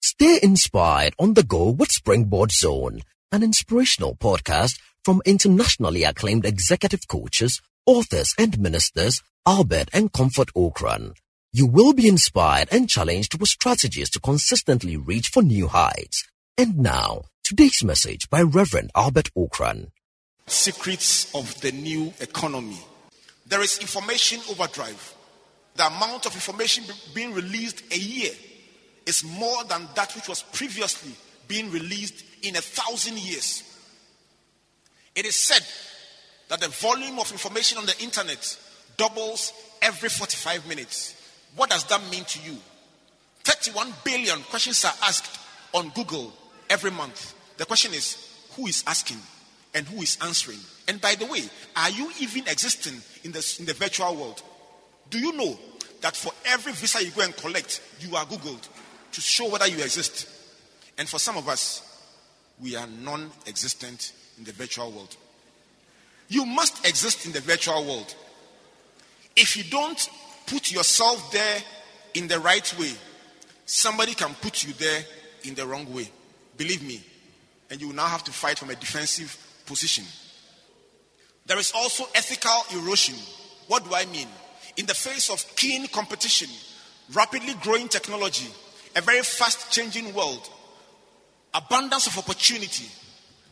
Stay inspired on the go with Springboard Zone, an inspirational podcast from internationally acclaimed executive coaches, authors, and ministers Albert and Comfort Ocran. You will be inspired and challenged with strategies to consistently reach for new heights. And now, today's message by Reverend Albert Ocran. Secrets of the new economy. There is information overdrive. The amount of information being released a year is more than that which was previously being released in a thousand years. It is said that the volume of information on the internet doubles every 45 minutes. What does that mean to you? 31 billion questions are asked on Google every month. The question is who is asking and who is answering? And by the way, are you even existing in the, in the virtual world? Do you know that for every visa you go and collect, you are Googled to show whether you exist? And for some of us, we are non existent in the virtual world. You must exist in the virtual world. If you don't put yourself there in the right way, somebody can put you there in the wrong way. Believe me. And you will now have to fight from a defensive position. There is also ethical erosion. What do I mean? In the face of keen competition, rapidly growing technology, a very fast changing world, abundance of opportunity,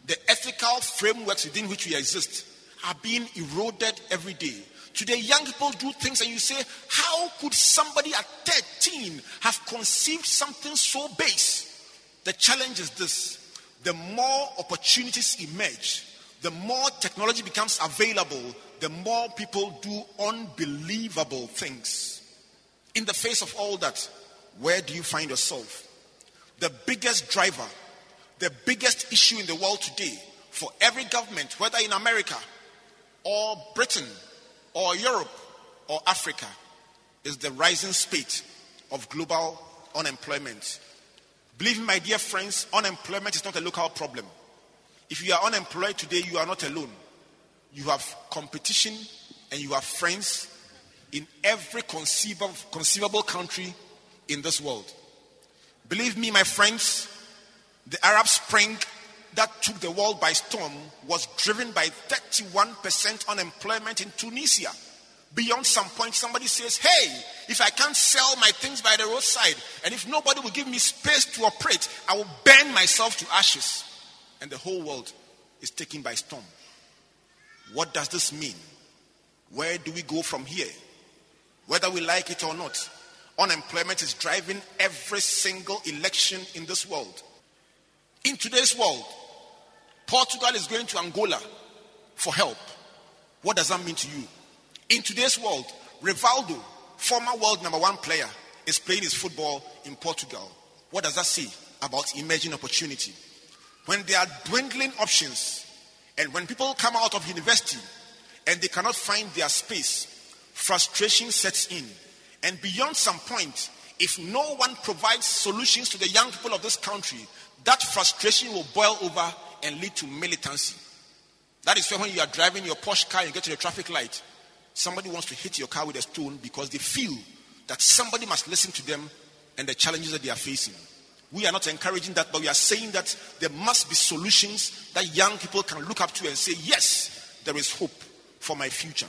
the ethical frameworks within which we exist are being eroded every day. Today, young people do things, and you say, How could somebody at 13 have conceived something so base? The challenge is this the more opportunities emerge, the more technology becomes available, the more people do unbelievable things. In the face of all that, where do you find yourself? The biggest driver, the biggest issue in the world today for every government, whether in America or Britain or Europe or Africa is the rising spate of global unemployment. Believe me, my dear friends, unemployment is not a local problem. If you are unemployed today, you are not alone. You have competition and you have friends in every conceivable, conceivable country in this world. Believe me, my friends, the Arab Spring that took the world by storm was driven by 31% unemployment in Tunisia. Beyond some point, somebody says, Hey, if I can't sell my things by the roadside, and if nobody will give me space to operate, I will burn myself to ashes. And the whole world is taken by storm. What does this mean? Where do we go from here? Whether we like it or not, unemployment is driving every single election in this world. In today's world, Portugal is going to Angola for help. What does that mean to you? In today's world, Rivaldo, former world number one player, is playing his football in Portugal. What does that say about emerging opportunity? When there are dwindling options, and when people come out of university and they cannot find their space, frustration sets in. And beyond some point, if no one provides solutions to the young people of this country, that frustration will boil over and lead to militancy. That is when you are driving your Porsche car and you get to the traffic light. Somebody wants to hit your car with a stone because they feel that somebody must listen to them and the challenges that they are facing. We are not encouraging that, but we are saying that there must be solutions that young people can look up to and say, yes, there is hope for my future.